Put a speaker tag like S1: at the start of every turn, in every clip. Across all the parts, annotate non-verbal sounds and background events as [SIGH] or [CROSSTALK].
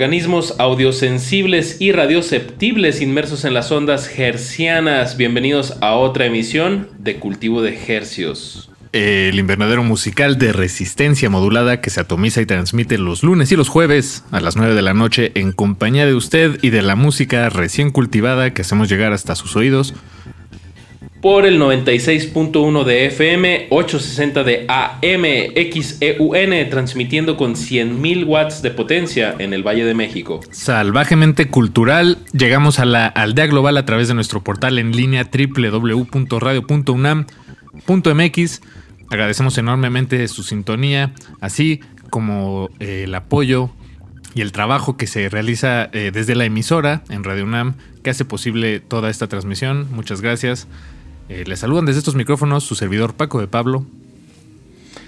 S1: Organismos audiosensibles y radioceptibles inmersos en las ondas hercianas. Bienvenidos a otra emisión de Cultivo de Hercios.
S2: El invernadero musical de resistencia modulada que se atomiza y transmite los lunes y los jueves a las 9 de la noche en compañía de usted y de la música recién cultivada que hacemos llegar hasta sus oídos
S1: por el 96.1 de FM, 860 de AM, XEUN, transmitiendo con 100.000 watts de potencia en el Valle de México.
S2: Salvajemente cultural, llegamos a la aldea global a través de nuestro portal en línea www.radio.unam.mx. Agradecemos enormemente su sintonía, así como eh, el apoyo y el trabajo que se realiza eh, desde la emisora en Radio UNAM que hace posible toda esta transmisión. Muchas gracias. Eh, les saludan desde estos micrófonos su servidor Paco de Pablo.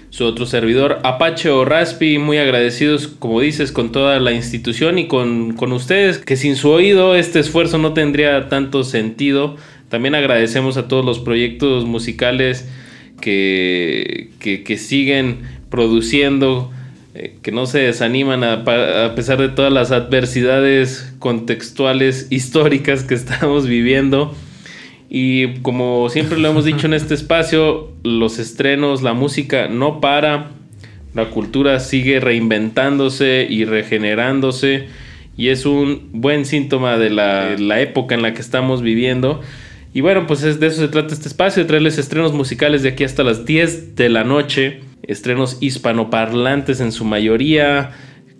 S1: Su otro servidor Apache o Raspi, muy agradecidos, como dices, con toda la institución y con, ustedes, que sin su oído este esfuerzo no tendría tanto sentido. También agradecemos a todos los proyectos musicales que, que, siguen produciendo, eh, que no se desaniman a, pesar de todas las adversidades contextuales [LAUGHS] históricas que estamos viviendo. Y como siempre lo hemos dicho en este espacio, los estrenos, la música no para, la cultura sigue reinventándose y regenerándose y es un buen síntoma de la, época en la que estamos viviendo. Y bueno, pues es, de eso se trata este espacio, de traerles estrenos musicales de aquí hasta las 10 de la noche, estrenos hispanoparlantes en su mayoría.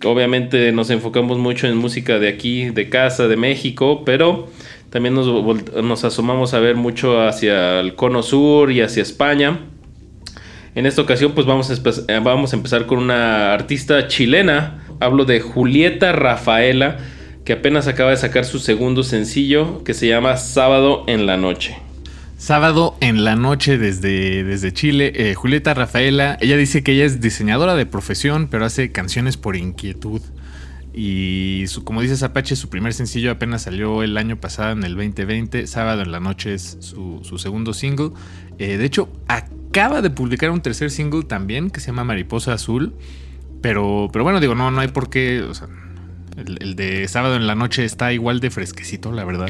S1: Obviamente nos enfocamos mucho en música de aquí, de casa, de México, pero también nos, asomamos a ver mucho hacia el cono sur y hacia España. En esta ocasión pues vamos a, eh, vamos a empezar con una artista chilena. Hablo de Julieta Rafaela, que apenas acaba de sacar su segundo sencillo que se llama Sábado en la Noche.
S2: Sábado en la noche desde, desde Chile. Eh, Julieta Rafaela, ella dice que ella es diseñadora de profesión, pero hace canciones por inquietud. Y su, como dices Apache, su primer sencillo apenas salió el año pasado, en el 2020. Sábado en la noche es su, segundo single. Eh, de hecho, acaba de publicar un tercer single también que se llama Mariposa Azul. Pero, pero bueno, digo, no, no hay por qué. El, de sábado en la noche está igual de fresquecito, la verdad.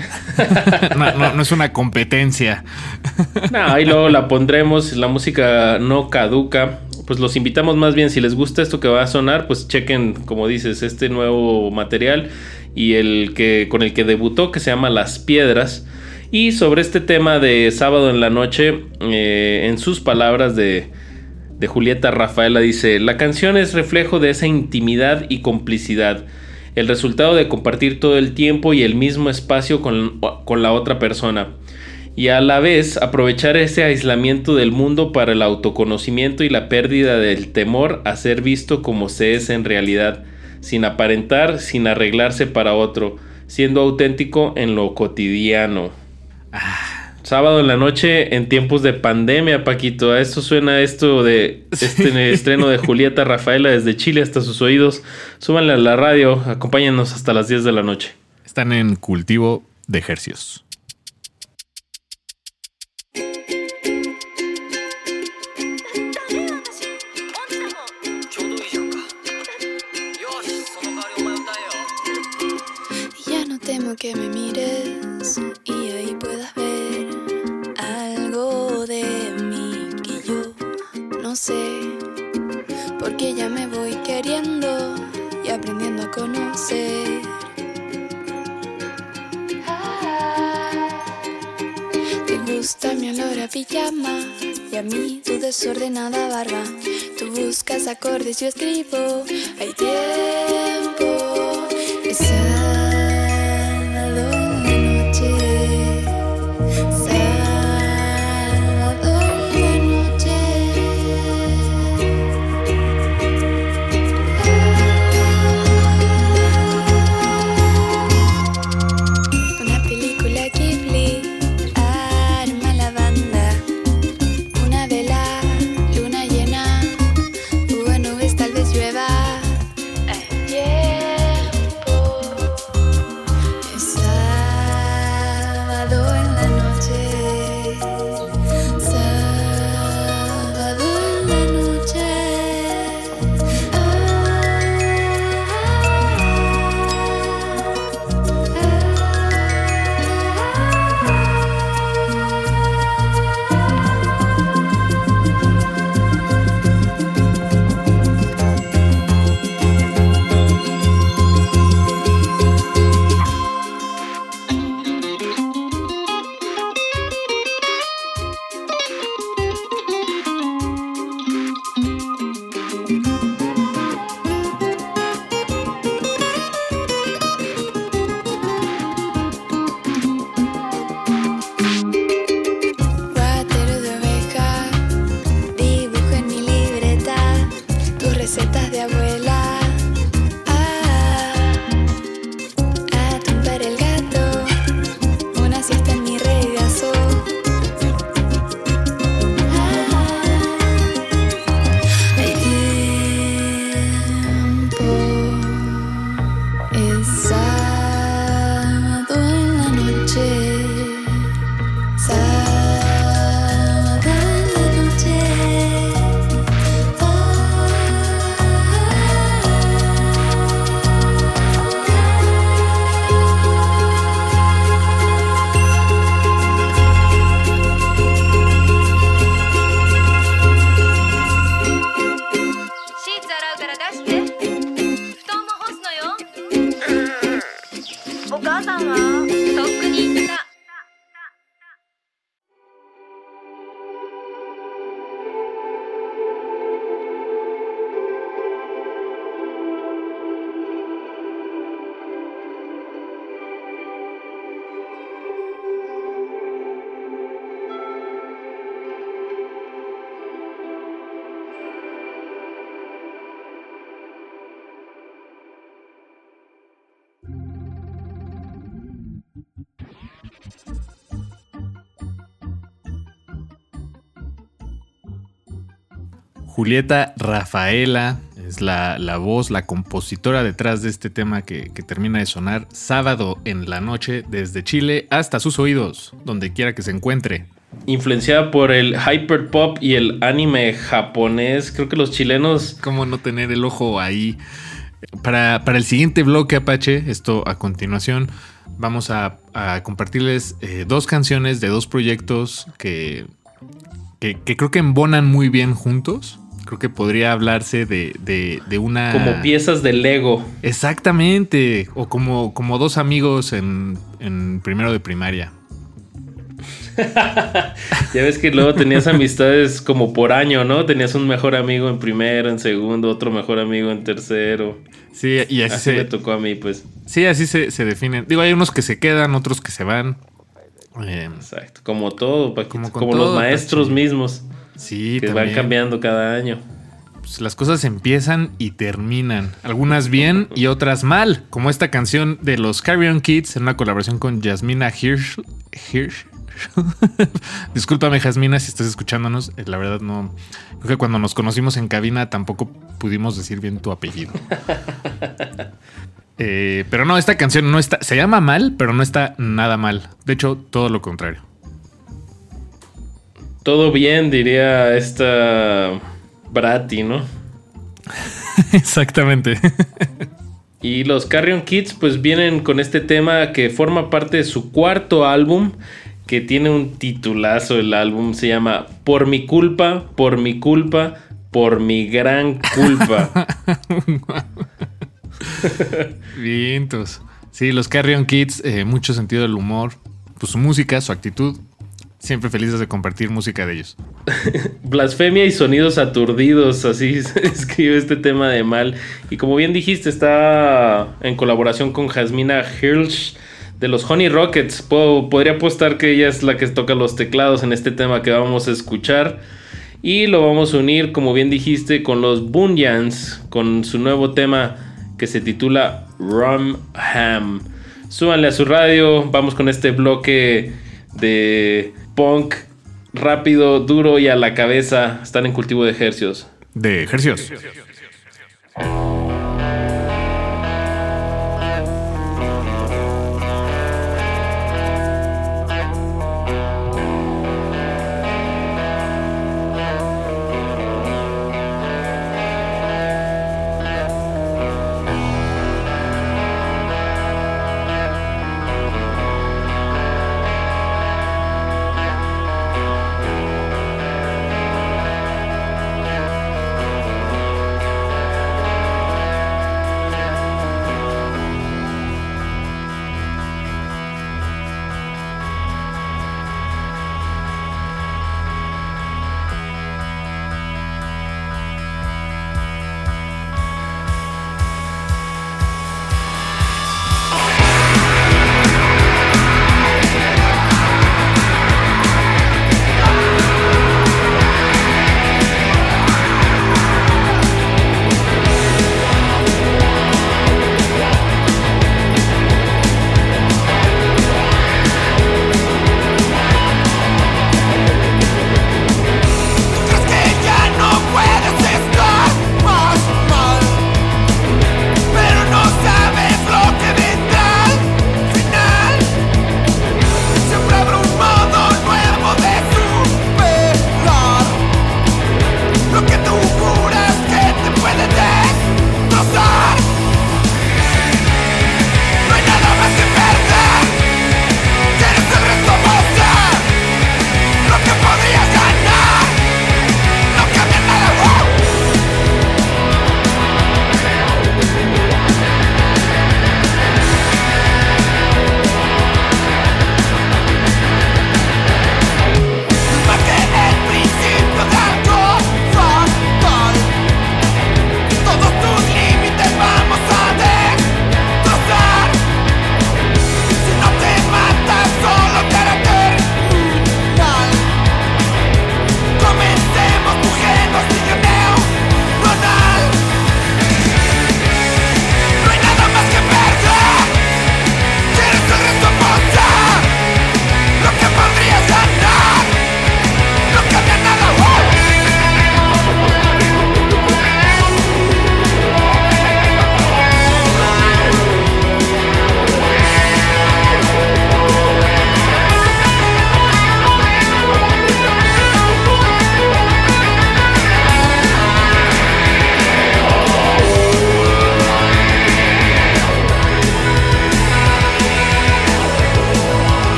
S2: [LAUGHS] no, no, es una competencia. [LAUGHS]
S1: no, ahí luego la pondremos. La música no caduca pues los invitamos más bien, si les gusta esto que va a sonar, pues chequen, como dices, este nuevo material y el que con el que debutó, que se llama Las Piedras. Y sobre este tema de sábado en la noche, eh, en sus palabras de, de Julieta Rafaela dice, la canción es reflejo de esa intimidad y complicidad, el resultado de compartir todo el tiempo y el mismo espacio con, con la otra persona y a la vez aprovechar ese aislamiento del mundo para el autoconocimiento y la pérdida del temor a ser visto como se es en realidad, sin aparentar, sin arreglarse para otro, siendo auténtico en lo cotidiano. Ah. Sábado en la noche en tiempos de pandemia, Paquito. A esto suena esto de este estreno de Julieta Rafaela desde Chile hasta sus oídos. Súbanle a la radio, acompáñenos hasta las 10 de la noche.
S2: Están en cultivo de ejercicios.
S3: Y a mí tu desordenada barba. Tú buscas acordes, yo escribo. Hay tiempo.
S2: Julieta Rafaela es la, la voz, la compositora detrás de este tema que, que termina de sonar sábado en la noche desde Chile hasta sus oídos, donde quiera que se encuentre.
S1: Influenciada por el hyper pop y el anime japonés, creo que los chilenos...
S2: ¿Cómo no tener el ojo ahí? Para, para el siguiente bloque Apache, esto a continuación, vamos a, a compartirles eh, dos canciones de dos proyectos que, que, que creo que embonan muy bien juntos. Creo que podría hablarse de, de, de una...
S1: Como piezas de Lego.
S2: Exactamente. O como, como dos amigos en, en primero de primaria. [LAUGHS]
S1: ya ves que luego tenías amistades como por año, ¿no? Tenías un mejor amigo en primero, en segundo, otro mejor amigo en tercero.
S2: Sí, y así,
S1: Así
S2: se,
S1: me tocó a mí, pues.
S2: sí, así se, se definen. Digo, hay unos que se quedan, otros que se van. Eh,
S1: Exacto. Como todo, Paquito.
S2: Como
S1: los maestros mismos.
S2: Sí,
S1: que
S2: también.
S1: van cambiando cada año.
S2: Pues las cosas empiezan y terminan. Algunas bien y otras mal. Como esta canción de los Carrion Kids en una colaboración con Yasmina Hirsch. Hirsch. [LAUGHS] Discúlpame, Jasmina, si estás escuchándonos. Eh, La verdad, no. Creo que cuando nos conocimos en cabina tampoco pudimos decir bien tu apellido. [LAUGHS] Eh, pero no, esta canción no está. Se llama mal, pero no está nada mal. De hecho, todo lo contrario.
S1: Todo bien, diría esta Brati, ¿no? [LAUGHS]
S2: Exactamente.
S1: Y los Carrion Kids pues vienen con este tema que forma parte de su cuarto álbum, que tiene un titulazo el álbum, se llama Por mi culpa, por mi culpa, por mi gran culpa. [LAUGHS]
S2: Vientos. Sí, los Carrion Kids, eh, mucho sentido del humor. Pues su música, su actitud. Siempre felices de compartir música de ellos. [LAUGHS]
S1: Blasfemia y sonidos aturdidos, así [LAUGHS] se escribe este tema de mal. Y como bien dijiste, está en colaboración con Jasmina Hirsch de los Honey Rockets. Puedo- podría apostar que ella es la que toca los teclados en este tema que vamos a escuchar. Y lo vamos a unir, como bien dijiste, con los Bunyans, con su nuevo tema que se titula Rum Ham. Súbanle a su radio, vamos con este bloque de punk rápido, duro y a la cabeza. Están en cultivo de ejercios.
S2: De ejercicios.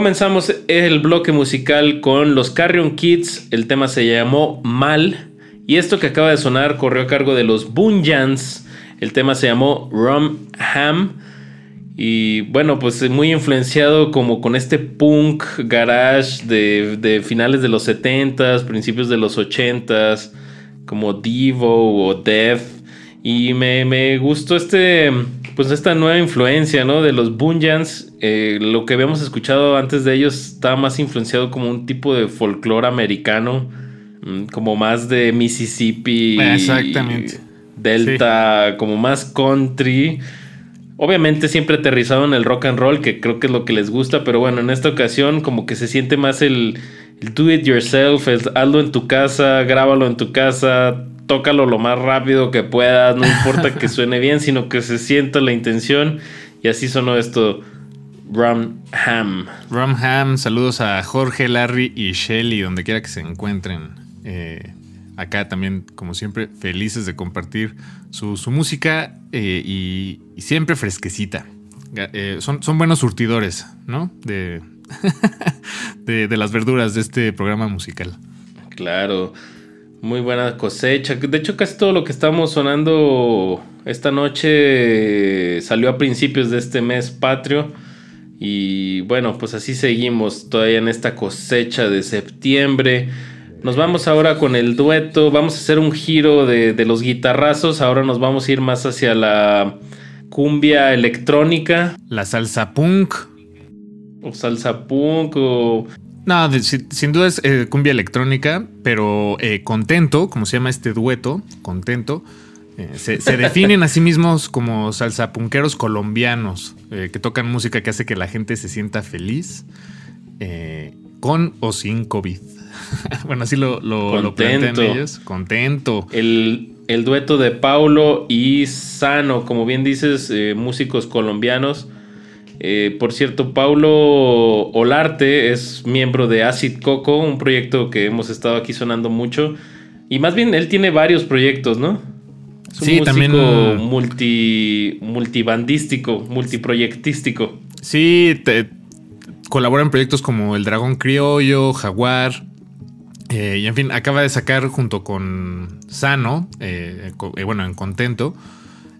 S1: Comenzamos el bloque musical con los Carrion Kids. El tema se llamó Mal. Y esto que acaba de sonar corrió a cargo de los Bunjans. El tema se llamó Rum Ham. Y bueno, pues muy influenciado como con este punk garage de, finales de los 70s, principios de los 80s, como Devo o Death. Y me, me gustó este pues esta nueva influencia, ¿no? De los Bunjans, eh, lo que habíamos escuchado antes de ellos estaba más influenciado como un tipo de folclore americano, mm, como más de Mississippi.
S2: Exactamente.
S1: Delta, como más country. Obviamente siempre aterrizado en el rock and roll, que creo que es lo que les gusta, pero bueno, en esta ocasión como que se siente más el, el do it yourself, el hazlo en tu casa, grábalo en tu casa, tócalo lo más rápido que puedas, no importa que [LAUGHS] suene bien, sino que se sienta la intención. Y así sonó esto. Rum Ham.
S2: Rum Ham, saludos a Jorge, Larry y Shelly, donde quiera que se encuentren. Eh, acá también, como siempre, felices de compartir su, música eh, y, siempre fresquecita. Eh, son, son, buenos surtidores, ¿no? De, [LAUGHS] de, de las verduras de este programa musical.
S1: Claro. Muy buena cosecha. De hecho, casi todo lo que estamos sonando esta noche salió a principios de este mes patrio. Y bueno, pues así seguimos todavía en esta cosecha de septiembre. Nos vamos ahora con el dueto. Vamos a hacer un giro de, de los guitarrazos. Ahora nos vamos a ir más hacia la cumbia electrónica.
S2: La salsa punk.
S1: O salsa punk o
S2: no, sin, duda es eh, cumbia electrónica, pero eh, contento, como se llama este dueto, contento. Eh, se, [LAUGHS] definen a sí mismos como salsapunqueros colombianos, que tocan música que hace que la gente se sienta feliz, con o sin COVID. [LAUGHS] bueno, así lo, lo, plantean ellos. Contento.
S1: El, el, dueto de Paulo y Sano, como bien dices, músicos colombianos eh, por cierto, Paulo Olarte es miembro de Acid Coco, un proyecto que hemos estado aquí sonando mucho. Y más bien, él tiene varios proyectos, ¿no? Es un sí, también. Multi, multibandístico, multiproyectístico.
S2: Sí, colabora en proyectos como El Dragón Criollo, Jaguar. Eh, y en fin, acaba de sacar junto con Sano, eh, bueno, en Contento,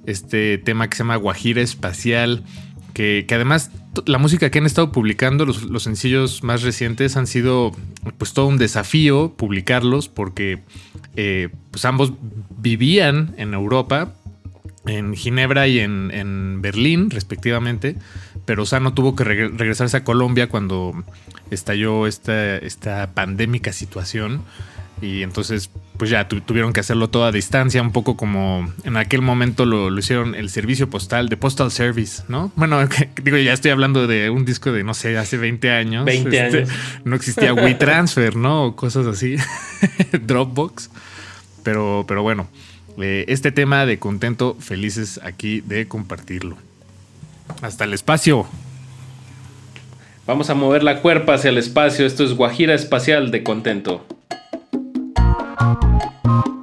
S2: este tema que se llama Guajira Espacial que, además la música que han estado publicando, los, sencillos más recientes han sido pues todo un desafío publicarlos porque eh, pues ambos vivían en Europa, en Ginebra y en, Berlín respectivamente, pero Sano tuvo que regresarse a Colombia cuando estalló esta, esta pandémica situación y entonces pues ya tu- tuvieron que hacerlo todo a distancia, un poco como en aquel momento lo, lo hicieron el servicio postal de Postal Service, ¿no? Bueno, [LAUGHS] que- digo, ya estoy hablando de un disco de, no sé, hace 20 años.
S1: 20 años.
S2: No existía WeTransfer, ¿no? O cosas así. [LAUGHS] Dropbox. Pero, pero bueno, eh, este tema de contento, felices aquí de compartirlo. Hasta el espacio.
S1: Vamos a mover la cuerpa hacia el espacio. Esto es Guajira Espacial de Contento.
S4: Thank you.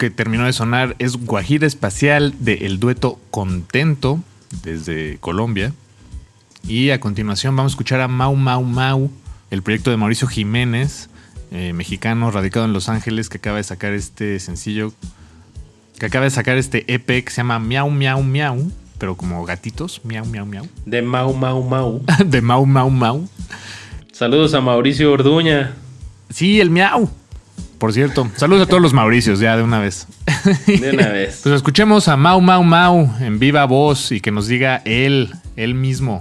S4: Que
S2: terminó de sonar es Guajira Espacial del dueto Contento desde Colombia. Y a continuación vamos a escuchar a Mau Mau Mau, el proyecto de Mauricio Jiménez, eh, mexicano radicado en Los Ángeles, que acaba de sacar este sencillo, que acaba de sacar este EP que se llama Miau Miau Miau, pero como gatitos, Miau Miau Miau, [LAUGHS]
S1: De Mau Mau Mau.
S2: de Mau Mau Mau.
S1: Saludos a Mauricio Orduña.
S2: Sí, el Miau. Por cierto, saludos a todos los Mauricios ya de una vez.
S1: De una vez.
S2: Pues escuchemos a Mau Mau Mau en viva voz y que nos diga él, él mismo,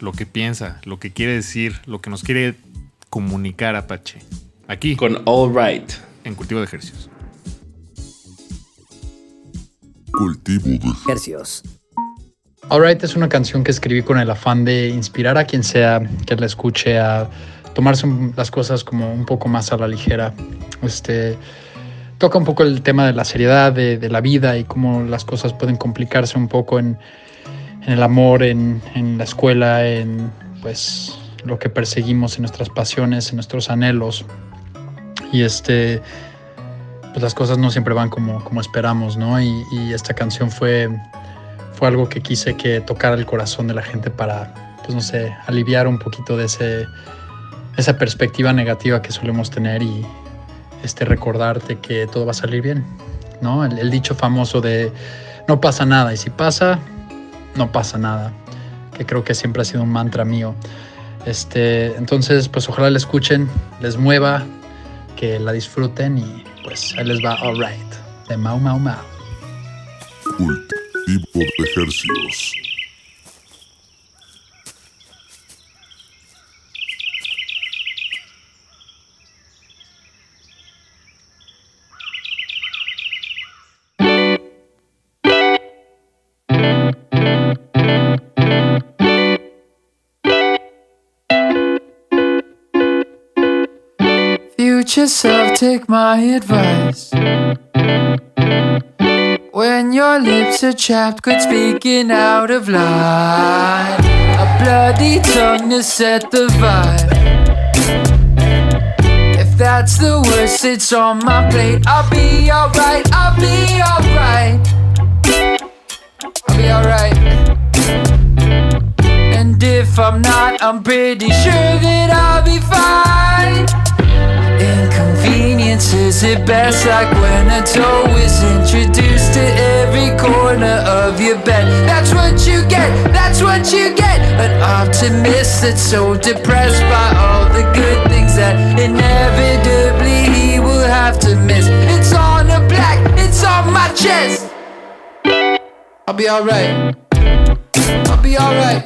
S2: lo que piensa, lo que quiere decir, lo que nos quiere comunicar Apache. Aquí,
S1: Con All Right.
S2: en Cultivo de Ejercicios.
S5: Cultivo de
S6: Hercios.
S7: Alright es una canción que escribí con el afán de inspirar a quien sea que la escuche a tomarse las cosas como un poco más a la ligera. Este toca un poco el tema de la seriedad de, la vida y cómo las cosas pueden complicarse un poco en, el amor, en, en la escuela, en pues lo que perseguimos, en nuestras pasiones, en nuestros anhelos. Y este pues las cosas no siempre van como, como esperamos, ¿no? Y, y esta canción fue fue algo que quise que tocara el corazón de la gente para, pues no sé, aliviar un poquito de ese, esa perspectiva negativa que solemos tener y este, recordarte que todo va a salir bien, ¿no? El, dicho famoso de no pasa nada y si pasa, no pasa nada, que creo que siempre ha sido un mantra mío. Este, entonces, pues ojalá la escuchen, les mueva, que la disfruten y pues ahí les va All Right, de Mau Mau Mau.
S5: Cultivo de Ejercios.
S8: Future self, take my advice. When your lips are chapped, quit speaking out of line. A bloody tongue to set the vibe. If that's the worst, it's on my plate. I'll be alright, I'll be alright. I'll be alright. And if I'm not, I'm pretty sure that I'll be fine. Inconvenience is at best like when a toe is introduced to every corner of your bed. That's what you get, that's what you get. An optimist that's so depressed by all the good things that inevitably he will have to miss. It's on a black, it's on my chest. I'll be alright. I'll be alright.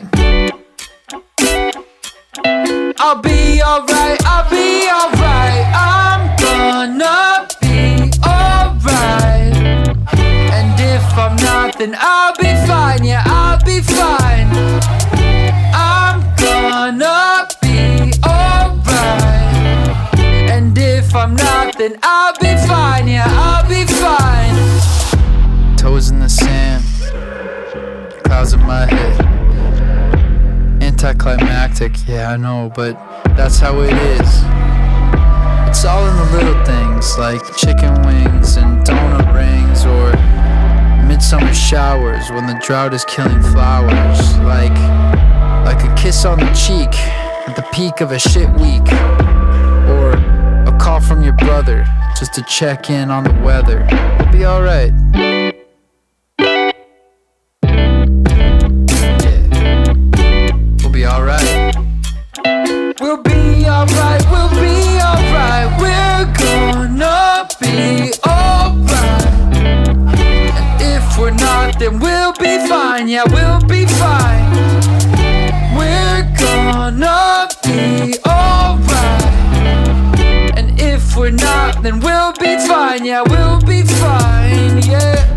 S8: I'll be alright, I'll be Then I'll be fine. Yeah, I'll be fine. I'm gonna be alright. And if I'm not, then I'll be fine. Yeah, I'll be fine. Toes in the sand, clouds in my head anticlimactic, yeah, I know, but that's how it is. It's all in the little things, like chicken wings and donut rings, or midsummer showers when the drought is killing flowers. Like, like a kiss on the cheek at the peak of a shit week, or a call from your brother just to check in on the weather. It'll be alright. We'll be alright. We'll be alright, we'll be then we'll be fine. Yeah, we'll be fine. We're gonna be alright. And if we're not, then we'll be fine. Yeah, we'll be fine. Yeah.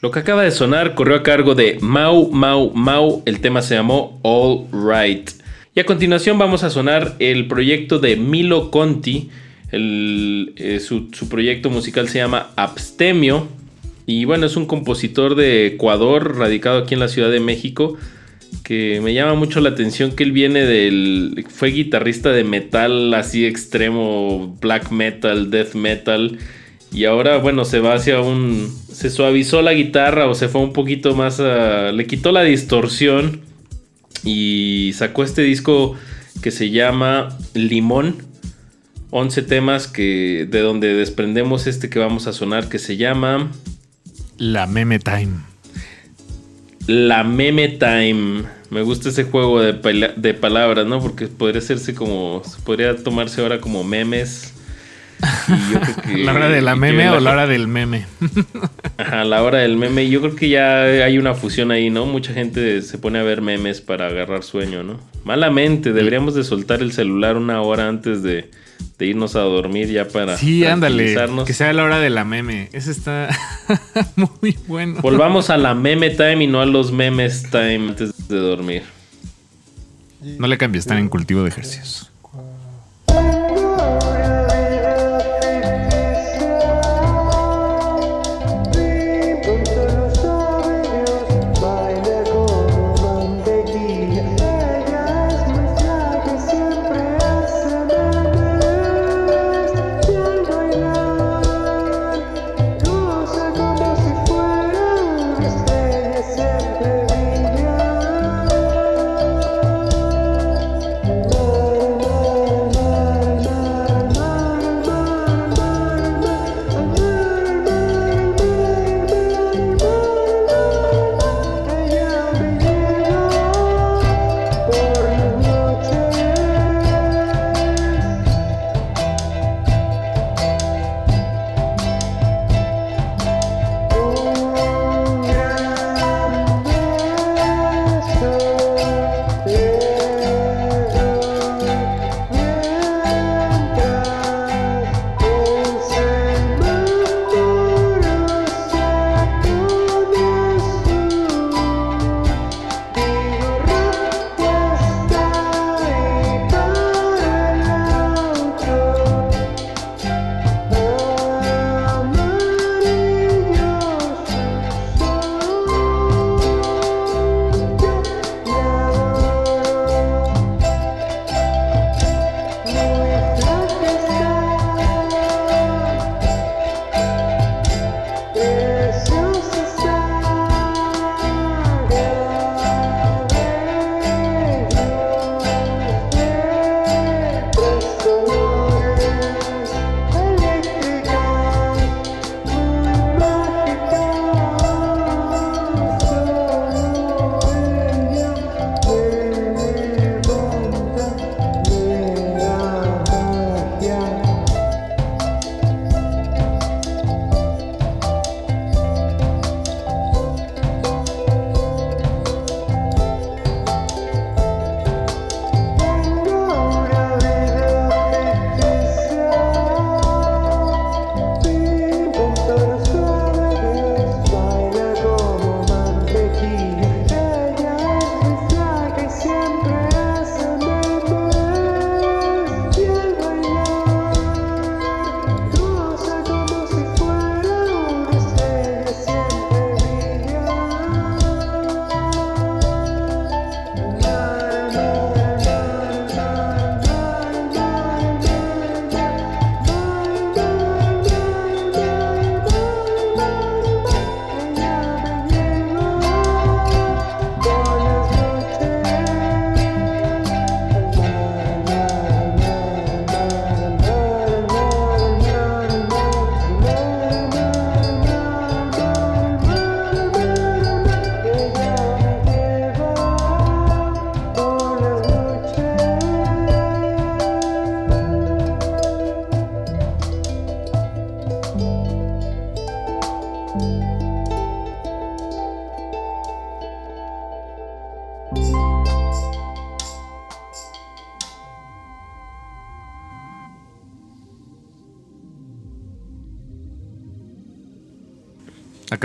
S1: Lo que acaba de sonar corrió a cargo de Mau Mau Mau. El tema se llamó All Right. Y a continuación vamos a sonar el proyecto de Milo Conti. Eh, su, su proyecto musical se llama Abstemio. Y bueno, es un compositor de Ecuador, radicado aquí en la Ciudad de México. Que me llama mucho la atención que él viene del. Fue guitarrista de metal así extremo, black metal, death metal. Y ahora, bueno, se va hacia un. Se suavizó la guitarra o se fue un poquito más a. Le quitó la distorsión. Y sacó este disco que se llama Limón. 11 temas que de donde desprendemos este que vamos a sonar que se llama
S2: La meme time.
S1: La Meme Time. Me gusta ese juego de, pala- de palabras, ¿no? Porque podría hacerse como. Podría tomarse ahora como memes. Y yo creo que- [LAUGHS]
S2: ¿La hora de la meme o
S1: la-
S2: hora del meme? [LAUGHS]
S1: Ajá, la hora del meme. Yo creo que ya hay una fusión ahí, ¿no? Mucha gente se pone a ver memes para agarrar sueño, ¿no? Malamente, deberíamos de soltar el celular una hora antes de, de irnos a dormir ya para
S2: Sí, ándale. Que sea la hora de la meme. Ese está [LAUGHS] muy bueno.
S1: Volvamos a la meme time y no a los memes time antes de dormir.
S2: No le cambies, están en cultivo de ejercicios.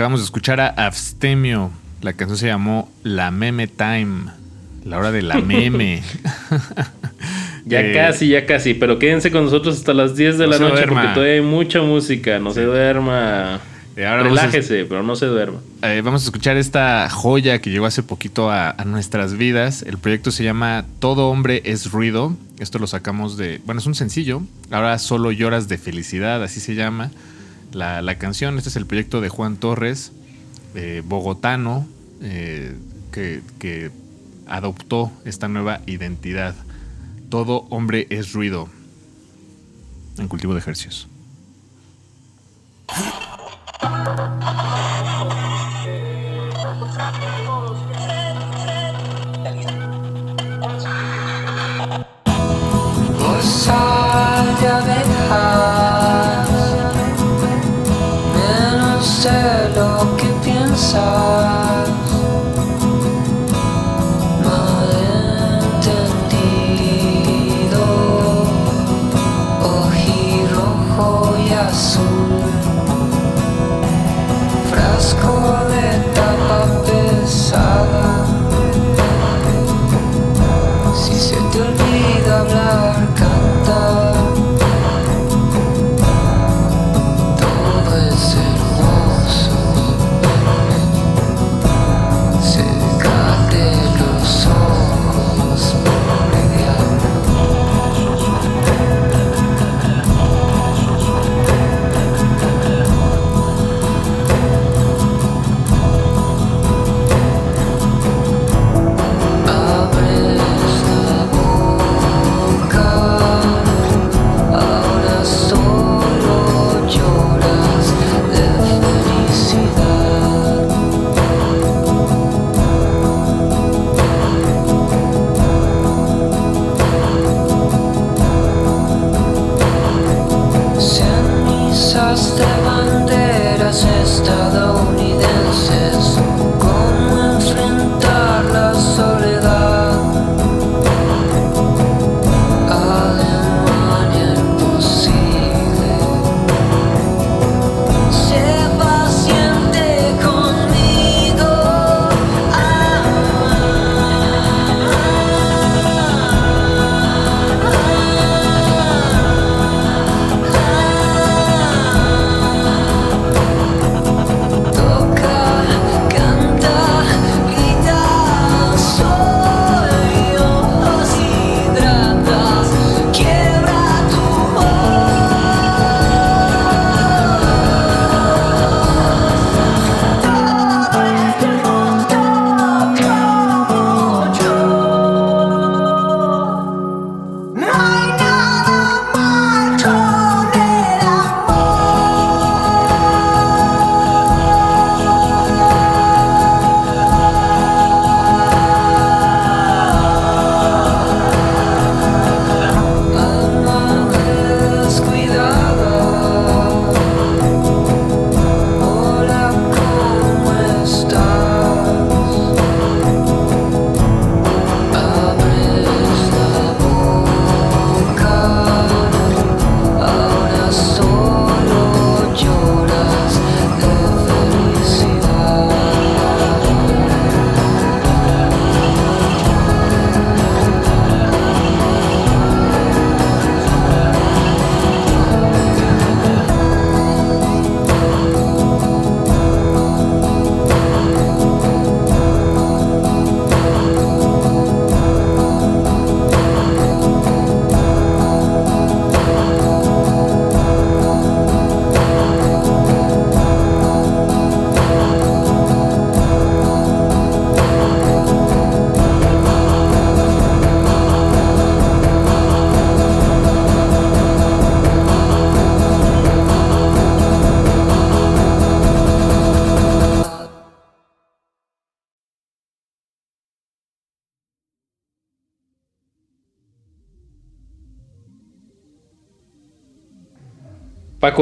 S2: Acabamos de escuchar a Abstemio. La canción se llamó La Meme Time. La hora de la [LAUGHS] meme. [LAUGHS]
S1: Ya
S2: Eh,
S1: casi, ya casi. Pero quédense con nosotros hasta las 10 de
S2: No
S1: la noche
S2: duerma.
S1: porque todavía hay mucha música. No se duerma.
S2: Eh, ahora vamos a-
S1: Relájese, pero no se duerma.
S2: Eh, vamos a escuchar esta joya que llegó hace poquito a, a nuestras vidas. El proyecto se llama Todo hombre es ruido. Esto lo sacamos de... Bueno, es un sencillo. Ahora solo lloras de felicidad, así se llama la, la canción. Este es el proyecto de Juan Torres, eh, bogotano, eh, que, que adoptó esta nueva identidad. Todo hombre es ruido.
S9: en Cultivo de Ejercicios.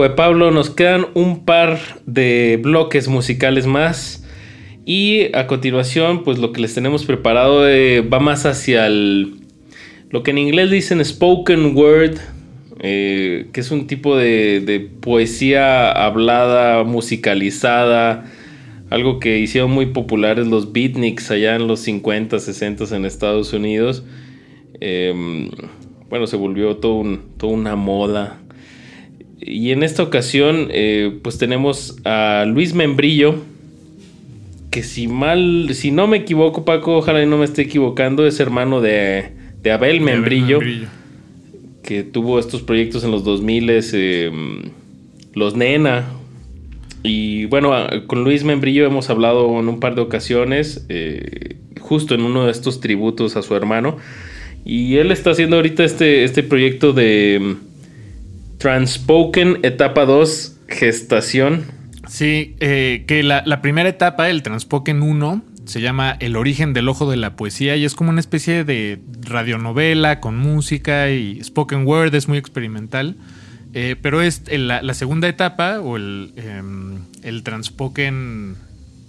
S10: De
S1: Pablo, nos quedan un par de bloques musicales más. Y a continuación, pues lo que les tenemos preparado eh, va más hacia el, lo que en inglés dicen spoken word, eh, que es un tipo de, poesía hablada, musicalizada, algo que hicieron muy populares los beatniks allá en los 50, 60 en Estados Unidos. Eh, bueno, se volvió todo toda una moda. Y en esta ocasión, eh, pues tenemos a Luis Membrillo, que si mal, si no me equivoco, Paco, ojalá y no me esté equivocando, es hermano de, de Abel Membrillo, que tuvo estos proyectos en los 2000, eh, Los Nena. Y bueno, con Luis Membrillo hemos hablado en un par de ocasiones, eh, justo en uno de estos tributos a su hermano. Y él está haciendo ahorita este, este proyecto de Transpoken, etapa 2, gestación.
S2: Sí, eh, que la, la primera etapa, el Transpoken 1, se llama El origen del ojo de la poesía y es como una especie de radionovela con música y spoken word, es muy experimental. Eh, pero es el- la, la segunda etapa o el, em, el Transpoken...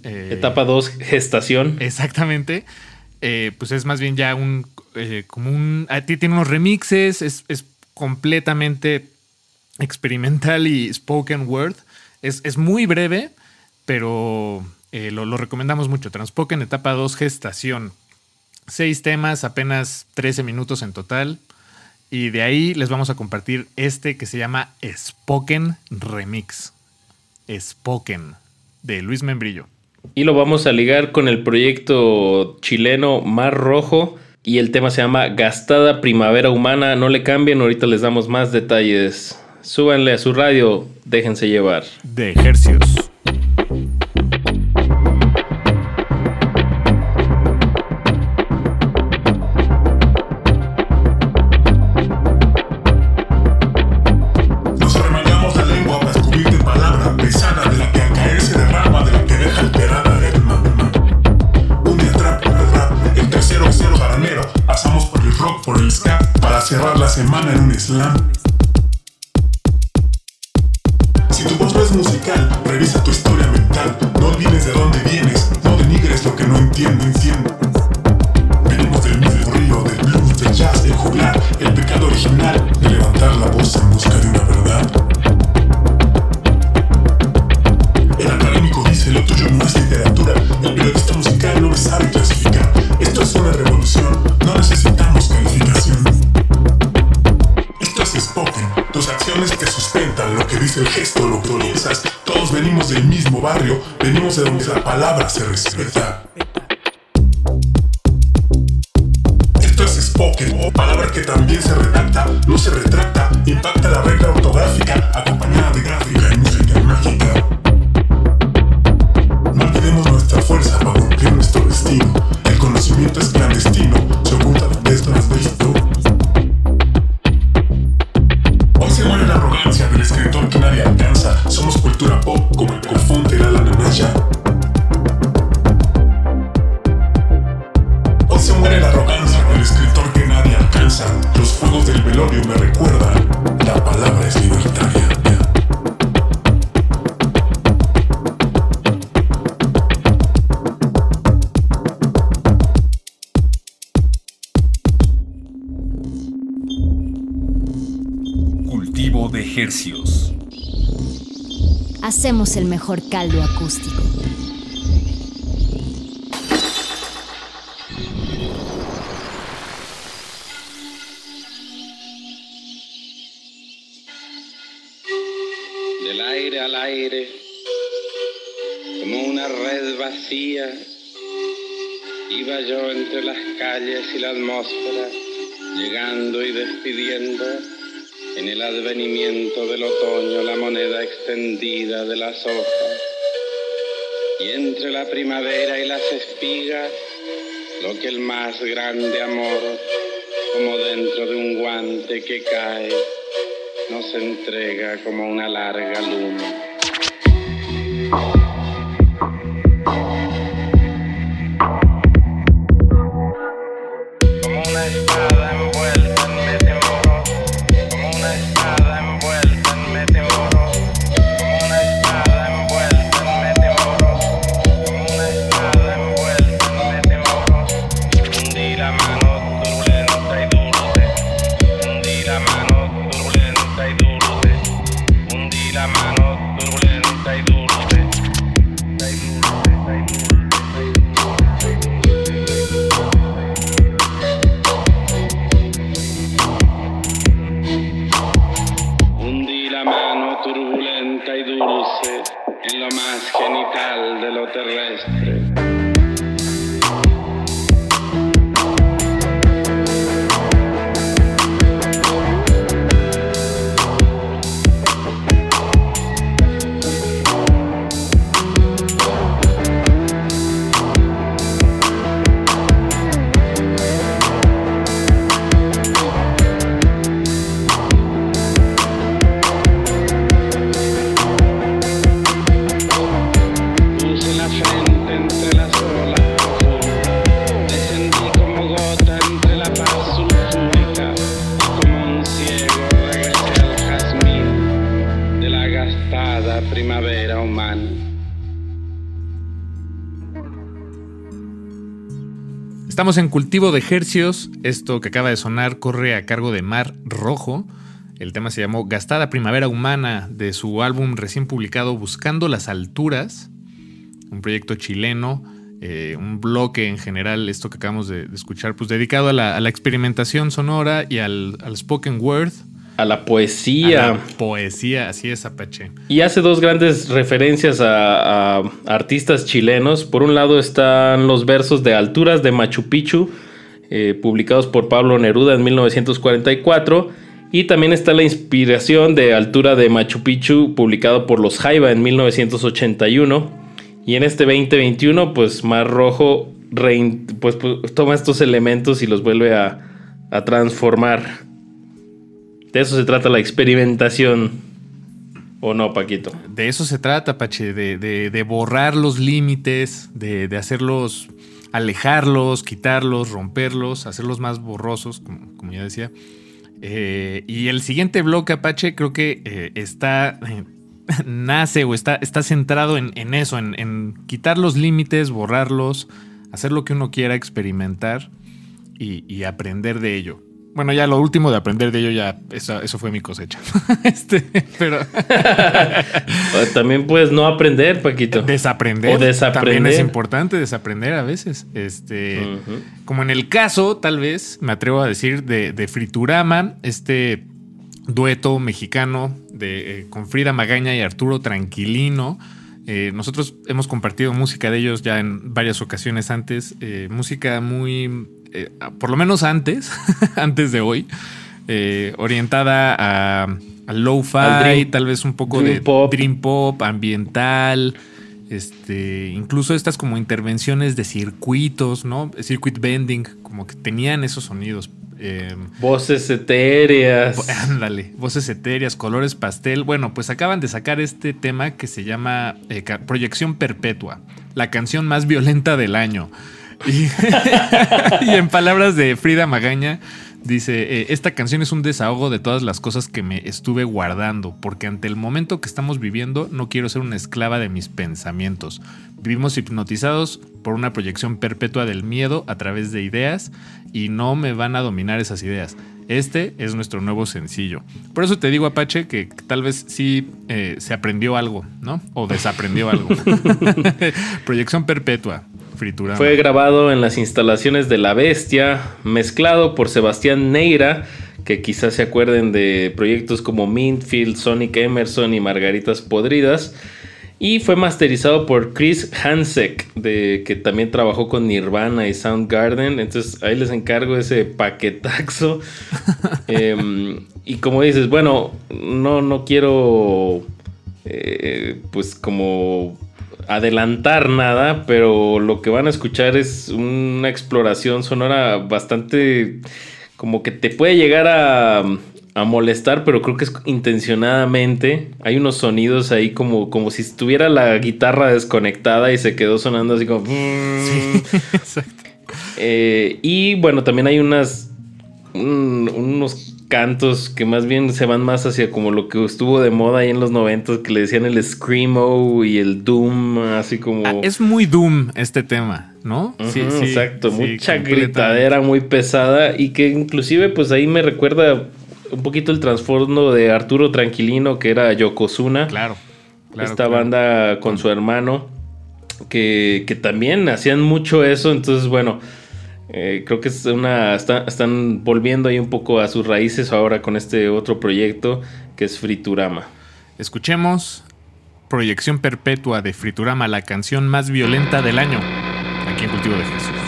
S2: eh,
S1: Etapa 2, gestación.
S2: Exactamente. Eh, pues es más bien ya un. eh, como un. ah, ti- Tiene unos remixes, es, es completamente experimental y spoken word. Es, es muy breve, pero eh, lo, lo recomendamos mucho. Transpoken etapa 2, gestación. Seis temas, apenas 13 minutos en total. Y de ahí les vamos a compartir este que se llama Spoken Remix. Spoken, de Luis Membrillo.
S1: Y lo vamos a ligar con el proyecto chileno Mar Rojo. Y el tema se llama Gastada Primavera Humana. No le cambien, ahorita les damos más detalles. Súbanle a su radio, déjense llevar.
S2: De Ejercios.
S11: Nos arremangamos la lengua para descubrirte palabra pesada de la que al caer se derrama, de la que deja alterada el alma. Un día trap, el rap, el tercero cero baranero. Pasamos por el rock, por el ska, para cerrar la semana en un slam. El gesto, lo que. Todos venimos del mismo barrio, venimos de donde la palabra se respeta. Esto es Spoken, palabra que también se redacta, no se retracta, impacta la regla ortográfica, acompañada de gráfica El
S12: mejor caldo acústico.
S13: del aire al aire, como una red vacía, iba yo entre las calles y la atmósfera, llegando y despidiendo en el advenimiento del otoño la moneda extendida de las hojas, y entre la primavera y las espigas, lo que el más grande amor, como dentro de un guante que cae, nos entrega como una larga luna.
S2: Estamos en cultivo de hercios. Esto que acaba de sonar corre a cargo de Mar Rojo. El tema se llamó Gastada Primavera Humana de su álbum recién publicado Buscando las Alturas. Un proyecto chileno, eh, un bloque en general, esto que acabamos de, escuchar, pues dedicado a la, experimentación sonora y al spoken word.
S1: A la
S2: A
S1: poesía.
S2: la poesía, así es, Apache.
S1: Y hace dos grandes referencias a, a artistas chilenos. Por un lado están los versos de Alturas de Machu Picchu, eh, publicados por Pablo Neruda en 1944. Y también está la inspiración de Altura de Machu Picchu, publicado por los Jaiba en 1981. Y en este 2021, pues Mar Rojo pues, pues, toma estos elementos y los vuelve a, a transformar. De eso se trata la experimentación. ¿O no, Paquito?
S2: De eso se trata, Pache, de, de- de borrar los límites, de, de hacerlos, alejarlos, quitarlos, romperlos, hacerlos más borrosos, como, como ya decía. Eh, y el siguiente bloque, Apache, creo que eh, está, eh, [LAUGHS] nace o está, está centrado en, en eso, en, en quitar los límites, borrarlos, hacer lo que uno quiera, experimentar y, y aprender de ello. Bueno, ya lo último de aprender de ello, ya eso, eso fue mi cosecha. [LAUGHS] este, pero [LAUGHS]
S1: También puedes no aprender, Paquito.
S2: desaprender.
S1: O desaprender.
S2: También es importante desaprender a veces. Este, como en el caso, tal vez, me atrevo a decir, de, de Friturama, este dueto mexicano de, eh, con Frida Magaña y Arturo Tranquilino. Eh, nosotros hemos compartido música de ellos ya en varias ocasiones antes. eh, música muy, eh, por lo menos antes, [LAUGHS] antes de hoy, eh, orientada a, a lo-fi, tal vez un poco
S1: dream
S2: de
S1: pop.
S2: dream pop, ambiental. Este, incluso estas como intervenciones de circuitos, ¿no? Circuit bending, como que tenían esos sonidos. eh,
S1: Voces etéreas. [LAUGHS]
S2: Ándale, voces etéreas, colores pastel. Bueno, pues acaban de sacar este tema que se llama eh, Proyección Perpetua, la canción más violenta del año. [LAUGHS] Y, y en palabras de Frida Magaña, dice, eh, esta canción es un desahogo de todas las cosas que me estuve guardando, porque ante el momento que estamos viviendo no quiero ser una esclava de mis pensamientos. Vivimos hipnotizados por una proyección perpetua del miedo a través de ideas y no me van a dominar esas ideas. Este es nuestro nuevo sencillo. Por eso te digo, Apache, que tal vez sí eh, se aprendió algo, ¿no? O desaprendió algo. [LAUGHS] [LAUGHS] Proyección perpetua,
S1: Fue grabado en las instalaciones de La Bestia, mezclado por Sebastián Neira, que quizás se acuerden de proyectos como Mintfield, Sonic Emerson y Margaritas Podridas. Y fue masterizado por Chris Hansek, de, que también trabajó con Nirvana y Soundgarden. Entonces ahí les encargo ese paquetaxo. [LAUGHS] Em, y como dices, bueno, no, no quiero eh, pues como adelantar nada, pero lo que van a escuchar es una exploración sonora bastante como que te puede llegar a, a molestar, pero creo que es intencionadamente. Hay unos sonidos ahí como, como si estuviera la guitarra desconectada y se quedó sonando así como... [LAUGHS] Eh, y bueno, también hay unas un- unos cantos que más bien se van más hacia como lo que estuvo de moda ahí en los 90 que le decían el screamo y el doom, así como
S2: Ah, es muy Doom este tema, ¿no?
S1: Ujú, exacto,
S2: sí,
S1: mucha gritadera muy pesada y que inclusive pues ahí me recuerda un poquito el trasfondo de Arturo Tranquilino que era Yokozuna.
S2: Claro. claro,
S1: esta
S2: claro.
S1: banda con su hermano que, que también hacían mucho eso, entonces bueno, eh, creo que es una está- están volviendo ahí un poco a sus raíces ahora con este otro proyecto que es Friturama.
S2: Escuchemos Proyección Perpetua de Friturama, la canción más violenta del año. Aquí en Cultivo de Jesús.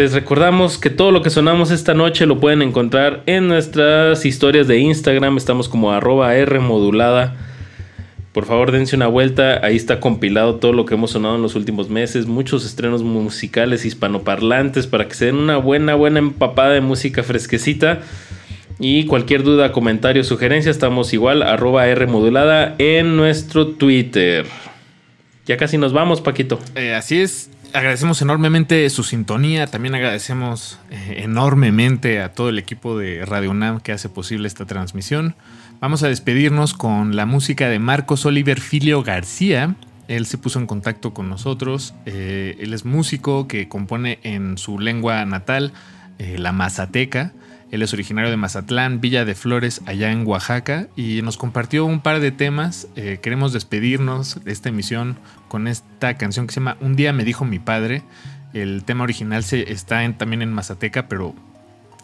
S1: Les recordamos que todo lo que sonamos esta noche lo pueden encontrar en nuestras historias de Instagram. Estamos como arroba R modulada. Por favor, dense una vuelta. Ahí está compilado todo lo que hemos sonado en los últimos meses. Muchos estrenos musicales hispanoparlantes para que se den una buena, buena empapada de música fresquecita. Y cualquier duda, comentario, sugerencia, estamos igual, arroba R modulada en nuestro Twitter. Ya casi nos vamos, Paquito.
S2: Eh, así es. Agradecemos enormemente su sintonía. También agradecemos eh, enormemente a todo el equipo de Radio UNAM que hace posible esta transmisión. Vamos a despedirnos con la música de Marcos Oliver Filio García. Él se puso en contacto con nosotros. Eh, él es músico que compone en su lengua natal, eh, la mazateca. Él es originario de Mazatlán, Villa de Flores, allá en Oaxaca, y nos compartió un par de temas. Eh, queremos despedirnos de esta emisión con esta canción que se llama Un día me dijo mi padre. El tema original se, está en- también en Mazateca, pero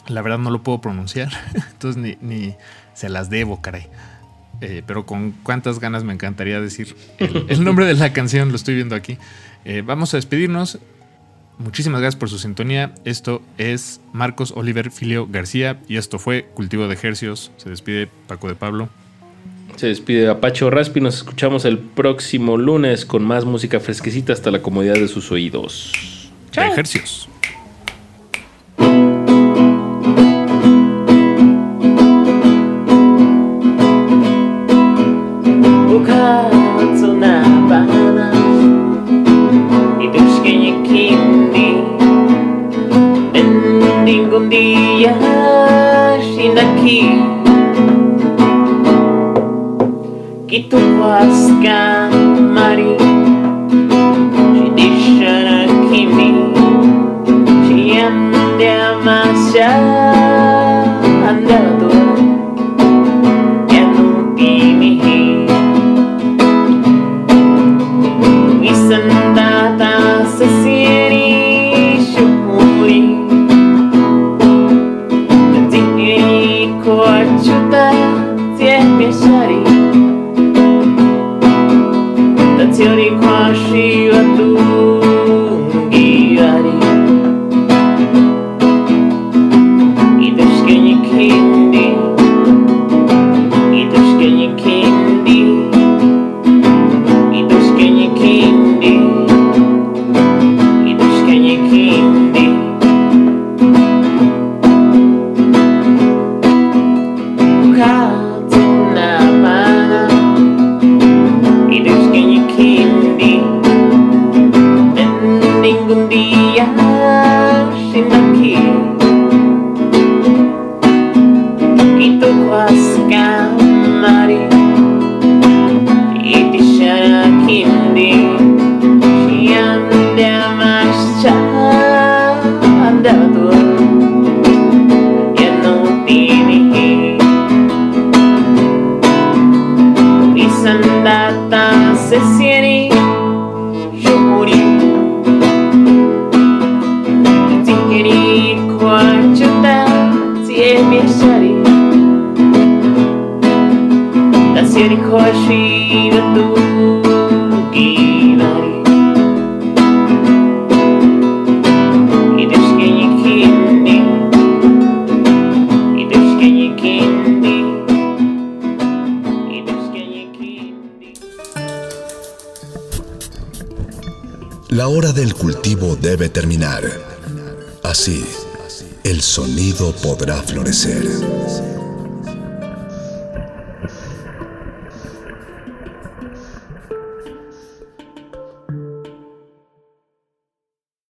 S2: la verdad no lo puedo pronunciar. [LAUGHS] Entonces ni, ni se las debo, caray. Eh, pero con cuántas ganas me encantaría decir el, nombre de la canción, lo estoy viendo aquí. Eh, vamos a despedirnos. Muchísimas gracias por su sintonía. Esto es Marcos Oliver Filio García y esto fue Cultivo de Ejercios. Se despide Paco de Pablo.
S1: Se despide Apache Raspi. Nos escuchamos el próximo lunes con más música fresquecita hasta la comodidad de sus oídos.
S2: De Ejercios.
S14: um dia China aqui que tu quase canta. Pani kwasiła tu